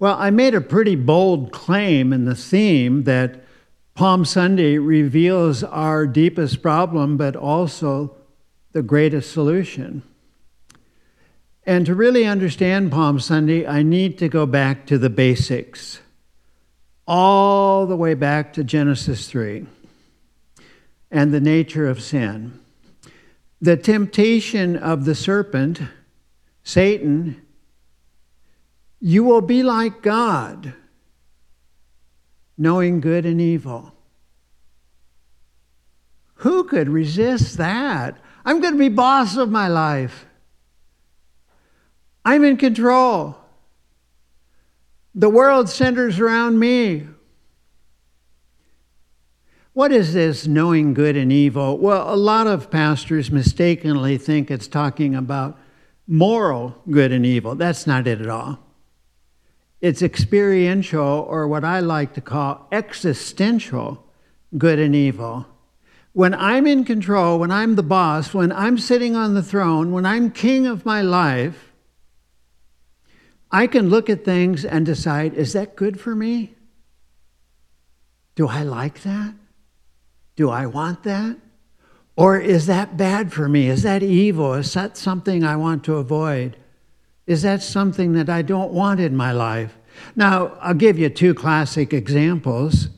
Well, I made a pretty bold claim in the theme that Palm Sunday reveals our deepest problem, but also the greatest solution. And to really understand Palm Sunday, I need to go back to the basics, all the way back to Genesis 3 and the nature of sin. The temptation of the serpent, Satan, you will be like God, knowing good and evil. Who could resist that? I'm going to be boss of my life. I'm in control. The world centers around me. What is this knowing good and evil? Well, a lot of pastors mistakenly think it's talking about moral good and evil. That's not it at all. It's experiential, or what I like to call existential good and evil. When I'm in control, when I'm the boss, when I'm sitting on the throne, when I'm king of my life, I can look at things and decide is that good for me? Do I like that? Do I want that? Or is that bad for me? Is that evil? Is that something I want to avoid? Is that something that I don't want in my life? Now, I'll give you two classic examples.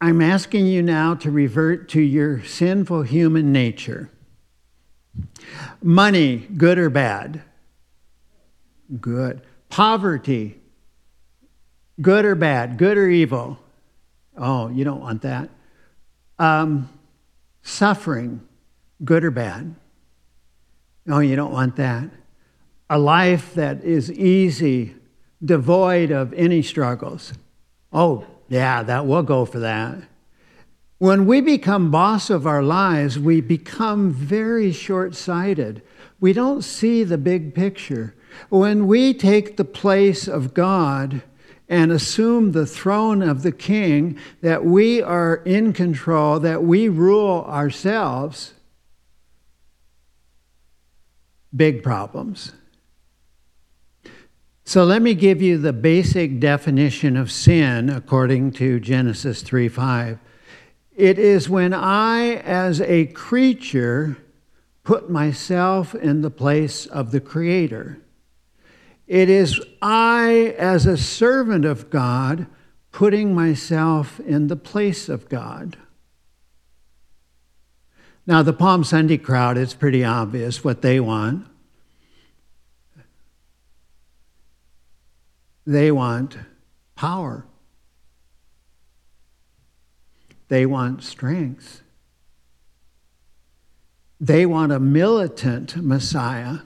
I'm asking you now to revert to your sinful human nature. Money, good or bad? Good. Poverty, good or bad? Good or evil? Oh, you don't want that. Um, suffering, good or bad? Oh, you don't want that. A life that is easy, devoid of any struggles. Oh, yeah, that will go for that. When we become boss of our lives, we become very short sighted. We don't see the big picture. When we take the place of God, and assume the throne of the king, that we are in control, that we rule ourselves, big problems. So let me give you the basic definition of sin according to Genesis 3 5. It is when I, as a creature, put myself in the place of the Creator. It is I, as a servant of God, putting myself in the place of God. Now, the Palm Sunday crowd, it's pretty obvious what they want. They want power, they want strength, they want a militant Messiah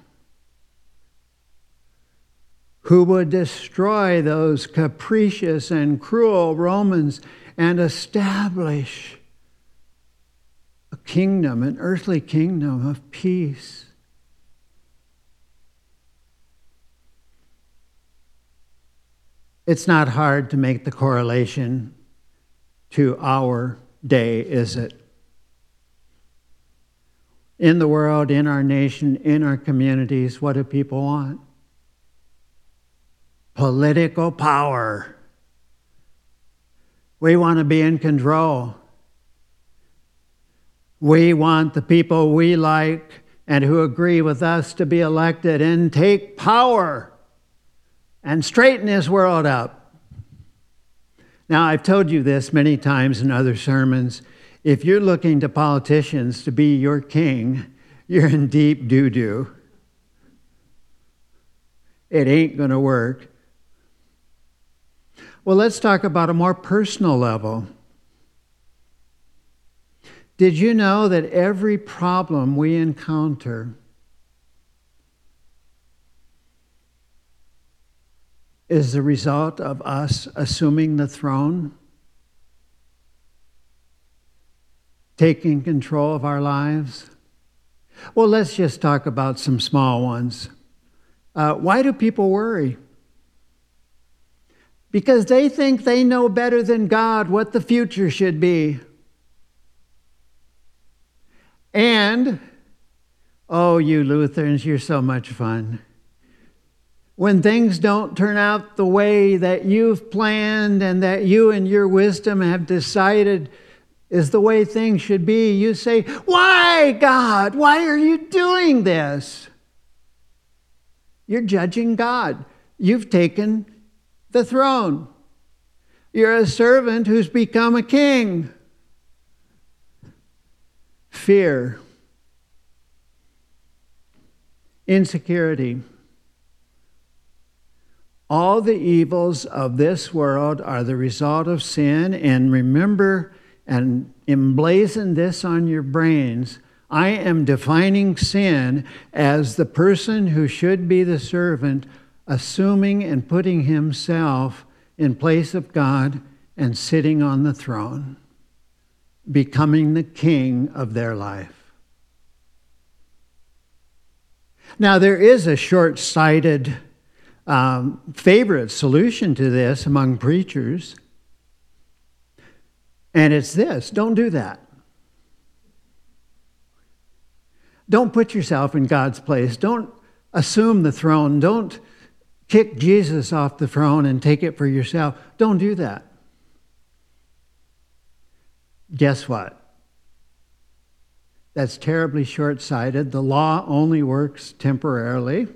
who would destroy those capricious and cruel Romans and establish a kingdom, an earthly kingdom of peace. It's not hard to make the correlation to our day, is it? In the world, in our nation, in our communities, what do people want? political power. We want to be in control. We want the people we like and who agree with us to be elected and take power and straighten this world up. Now, I've told you this many times in other sermons. If you're looking to politicians to be your king, you're in deep doo doo. It ain't going to work. Well, let's talk about a more personal level. Did you know that every problem we encounter is the result of us assuming the throne? Taking control of our lives? Well, let's just talk about some small ones. Uh, why do people worry? because they think they know better than God what the future should be. And, oh, you Lutherans, you're so much fun. when things don't turn out the way that you've planned and that you and your wisdom have decided is the way things should be, you say, Why, God? Why are you doing this? You're judging God. You've taken the throne. You're a servant who's become a king. Fear, insecurity. All the evils of this world are the result of sin. And remember and emblazon this on your brains. I am defining sin as the person who should be the servant, assuming and putting himself in place of God and sitting on the throne, becoming the king of their life. Now, there is a short sighted um, favorite solution to this among preachers, and it's this don't do that. Don't put yourself in God's place. Don't assume the throne. Don't kick Jesus off the throne and take it for yourself. Don't do that. Guess what? That's terribly short sighted. The law only works temporarily,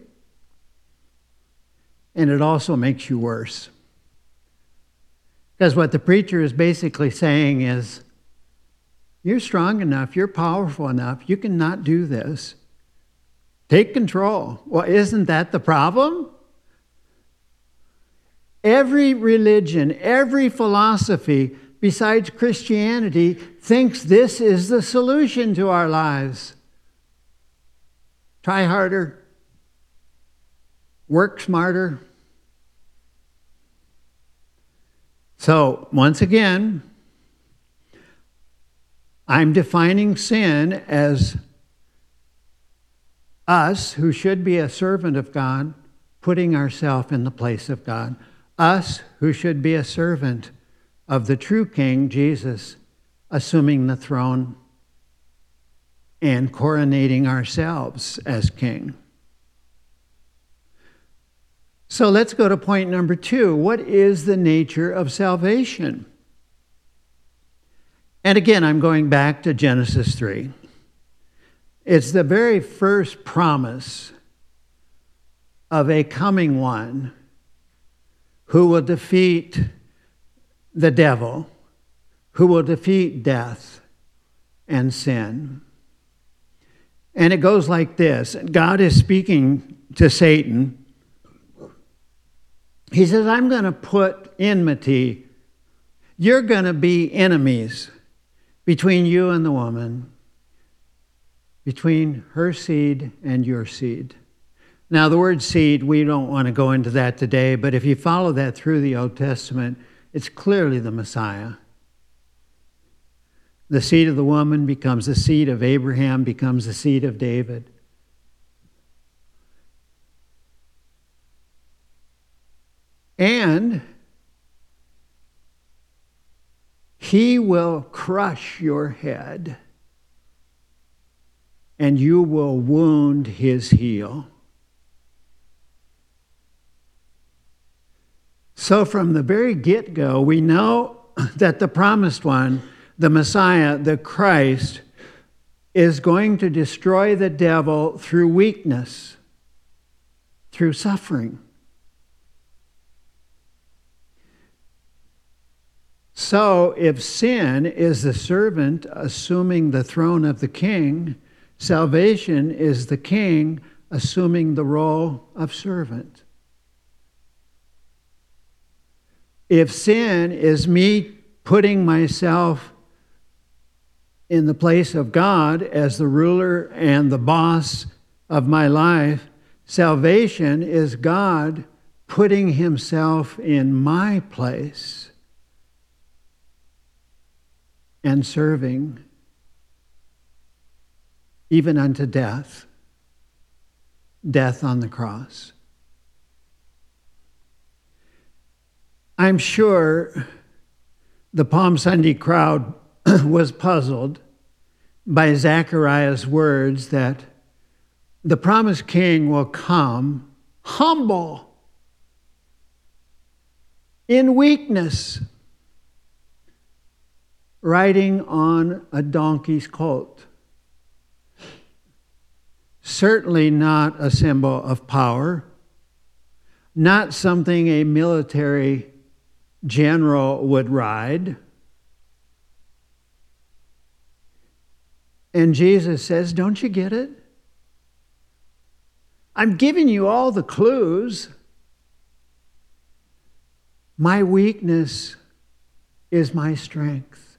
and it also makes you worse. Because what the preacher is basically saying is, you're strong enough, you're powerful enough, you cannot do this. Take control. Well, isn't that the problem? Every religion, every philosophy besides Christianity thinks this is the solution to our lives. Try harder, work smarter. So, once again, I'm defining sin as us, who should be a servant of God, putting ourselves in the place of God. Us, who should be a servant of the true King, Jesus, assuming the throne and coronating ourselves as King. So let's go to point number two. What is the nature of salvation? And again, I'm going back to Genesis 3. It's the very first promise of a coming one who will defeat the devil, who will defeat death and sin. And it goes like this God is speaking to Satan. He says, I'm going to put enmity. You're going to be enemies between you and the woman, between her seed and your seed. Now, the word seed, we don't want to go into that today, but if you follow that through the Old Testament, it's clearly the Messiah. The seed of the woman becomes the seed of Abraham, becomes the seed of David. And he will crush your head, and you will wound his heel. So, from the very get go, we know that the promised one, the Messiah, the Christ, is going to destroy the devil through weakness, through suffering. So, if sin is the servant assuming the throne of the king, salvation is the king assuming the role of servant. If sin is me putting myself in the place of God as the ruler and the boss of my life, salvation is God putting himself in my place and serving even unto death, death on the cross. I'm sure the Palm Sunday crowd was puzzled by Zechariah's words that the promised king will come humble in weakness, riding on a donkey's colt. Certainly not a symbol of power, not something a military general would ride. And Jesus says, Don't you get it? I'm giving you all the clues. My weakness is my strength.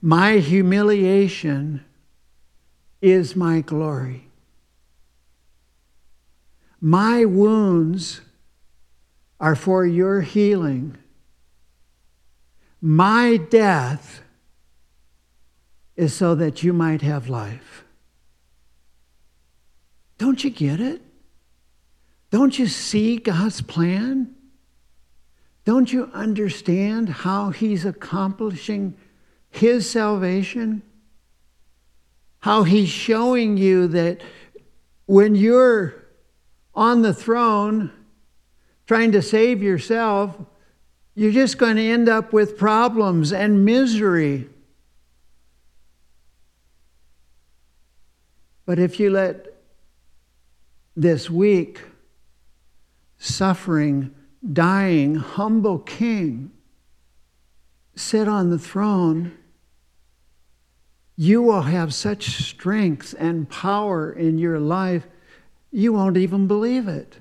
My humiliation is my glory. My wounds are for your healing. My death is so that you might have life. Don't you get it? Don't you see God's plan? Don't you understand how He's accomplishing His salvation? How He's showing you that when you're on the throne trying to save yourself, you're just going to end up with problems and misery. But if you let this weak, suffering, dying, humble king sit on the throne, you will have such strength and power in your life, you won't even believe it.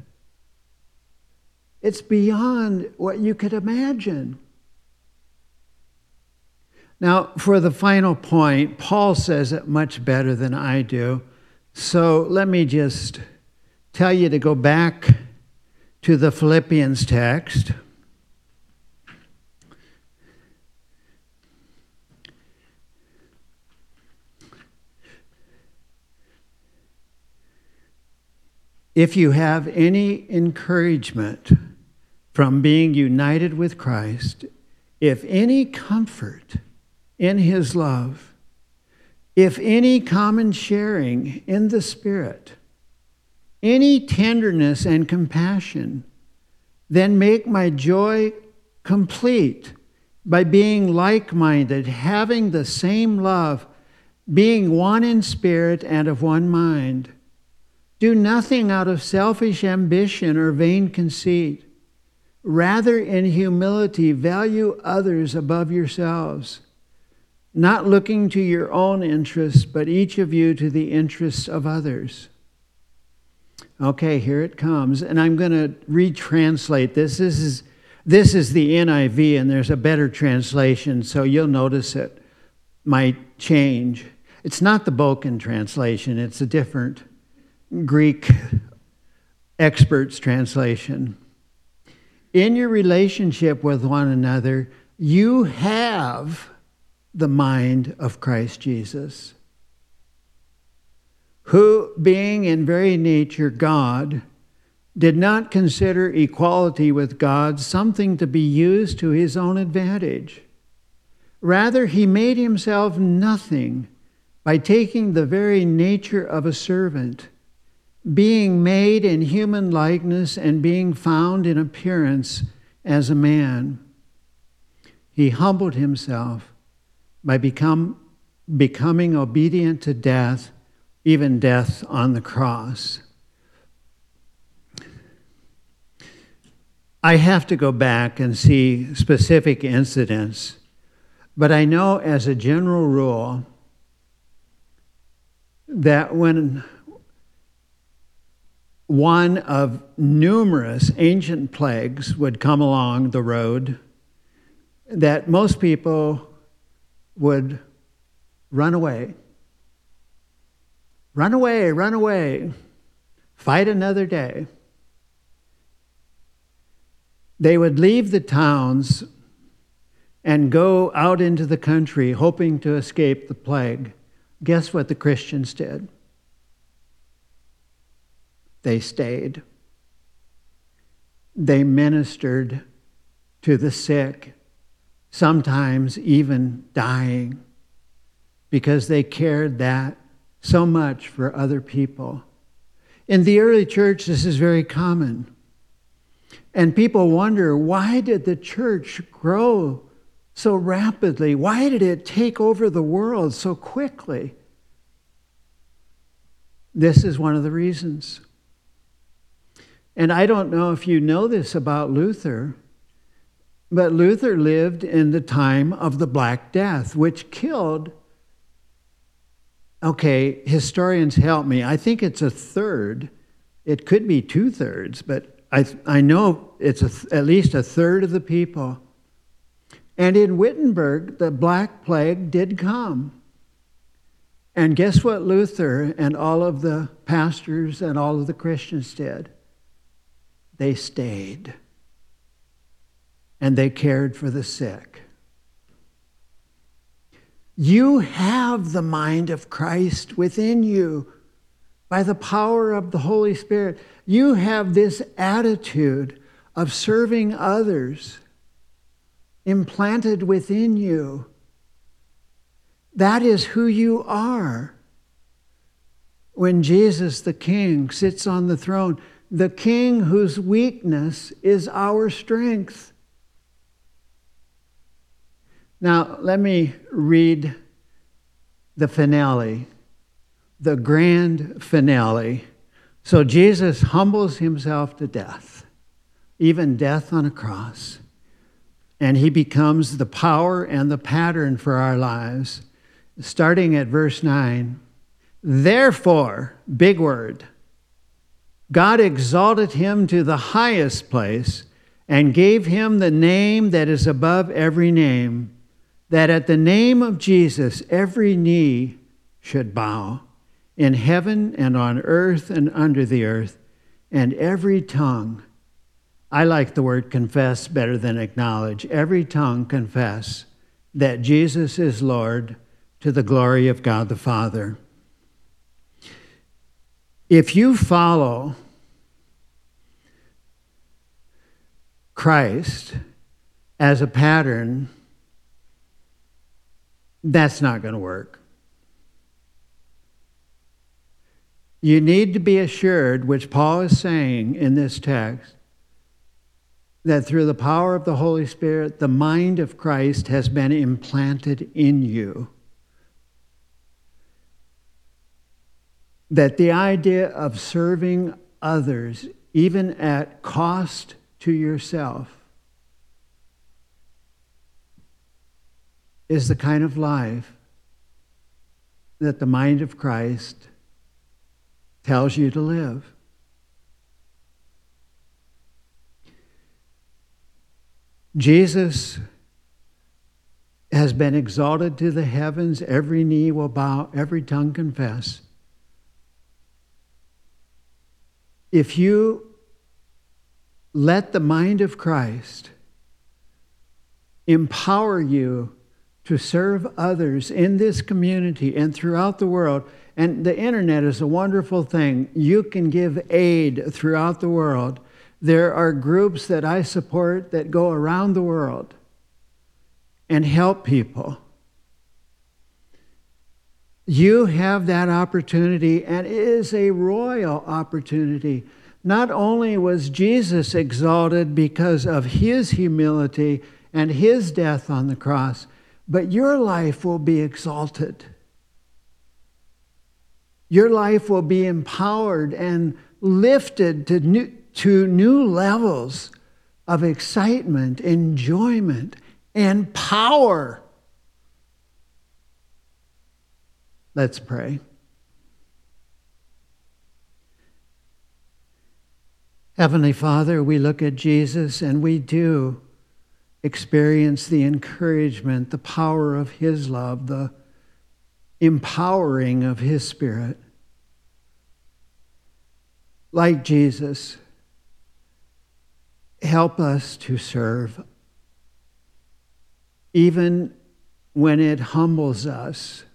It's beyond what you could imagine. Now, for the final point, Paul says it much better than I do. So let me just tell you to go back to the Philippians text. If you have any encouragement from being united with Christ, if any comfort in his love, if any common sharing in the Spirit, any tenderness and compassion, then make my joy complete by being like minded, having the same love, being one in spirit and of one mind. Do nothing out of selfish ambition or vain conceit. Rather, in humility, value others above yourselves not looking to your own interests, but each of you to the interests of others. Okay, here it comes. And I'm going to retranslate this. This is, this is the NIV, and there's a better translation, so you'll notice it might change. It's not the Boken translation, it's a different Greek expert's translation. In your relationship with one another, you have the mind of Christ Jesus, who, being in very nature God, did not consider equality with God something to be used to his own advantage. Rather, he made himself nothing by taking the very nature of a servant, being made in human likeness and being found in appearance as a man. He humbled himself by become, becoming obedient to death, even death on the cross. I have to go back and see specific incidents, but I know as a general rule that when one of numerous ancient plagues would come along the road, that most people would run away. Run away, run away, fight another day. They would leave the towns and go out into the country hoping to escape the plague. Guess what the Christians did? They stayed. They ministered to the sick sometimes even dying because they cared that so much for other people. In the early church, this is very common. And people wonder why did the church grow so rapidly? Why did it take over the world so quickly? This is one of the reasons. And I don't know if you know this about Luther, but Luther lived in the time of the Black Death, which killed, okay, historians help me. I think it's a third. It could be two thirds, but I, I know it's a, at least a third of the people. And in Wittenberg, the Black Plague did come. And guess what Luther and all of the pastors and all of the Christians did? They stayed and they cared for the sick. You have the mind of Christ within you by the power of the Holy Spirit. You have this attitude of serving others implanted within you. That is who you are. When Jesus the King sits on the throne, the King whose weakness is our strength. Now, let me read the finale, the grand finale. So, Jesus humbles himself to death, even death on a cross, and he becomes the power and the pattern for our lives starting at verse 9. Therefore, big word, God exalted him to the highest place and gave him the name that is above every name, that at the name of Jesus every knee should bow, in heaven and on earth and under the earth, and every tongue. I like the word confess better than acknowledge. Every tongue confess that Jesus is Lord to the glory of God the Father. If you follow Christ as a pattern, that's not going to work. You need to be assured, which Paul is saying in this text, that through the power of the Holy Spirit, the mind of Christ has been implanted in you. that the idea of serving others, even at cost to yourself, is the kind of life that the mind of Christ tells you to live. Jesus has been exalted to the heavens. Every knee will bow, every tongue confess if you let the mind of Christ empower you to serve others in this community and throughout the world, and the internet is a wonderful thing. You can give aid throughout the world. There are groups that I support that go around the world and help people. You have that opportunity, and it is a royal opportunity. Not only was Jesus exalted because of his humility and his death on the cross, but your life will be exalted. Your life will be empowered and lifted to new, to new levels of excitement, enjoyment, and power. Let's pray. Heavenly Father, we look at Jesus and we do experience the encouragement, the power of His love, the empowering of His Spirit. Like Jesus, help us to serve, even when it humbles us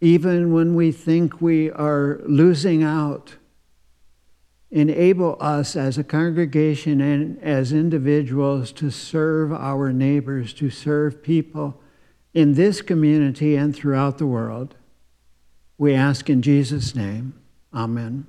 even when we think we are losing out, enable us as a congregation and as individuals to serve our neighbors, to serve people in this community and throughout the world. We ask in Jesus' name. Amen.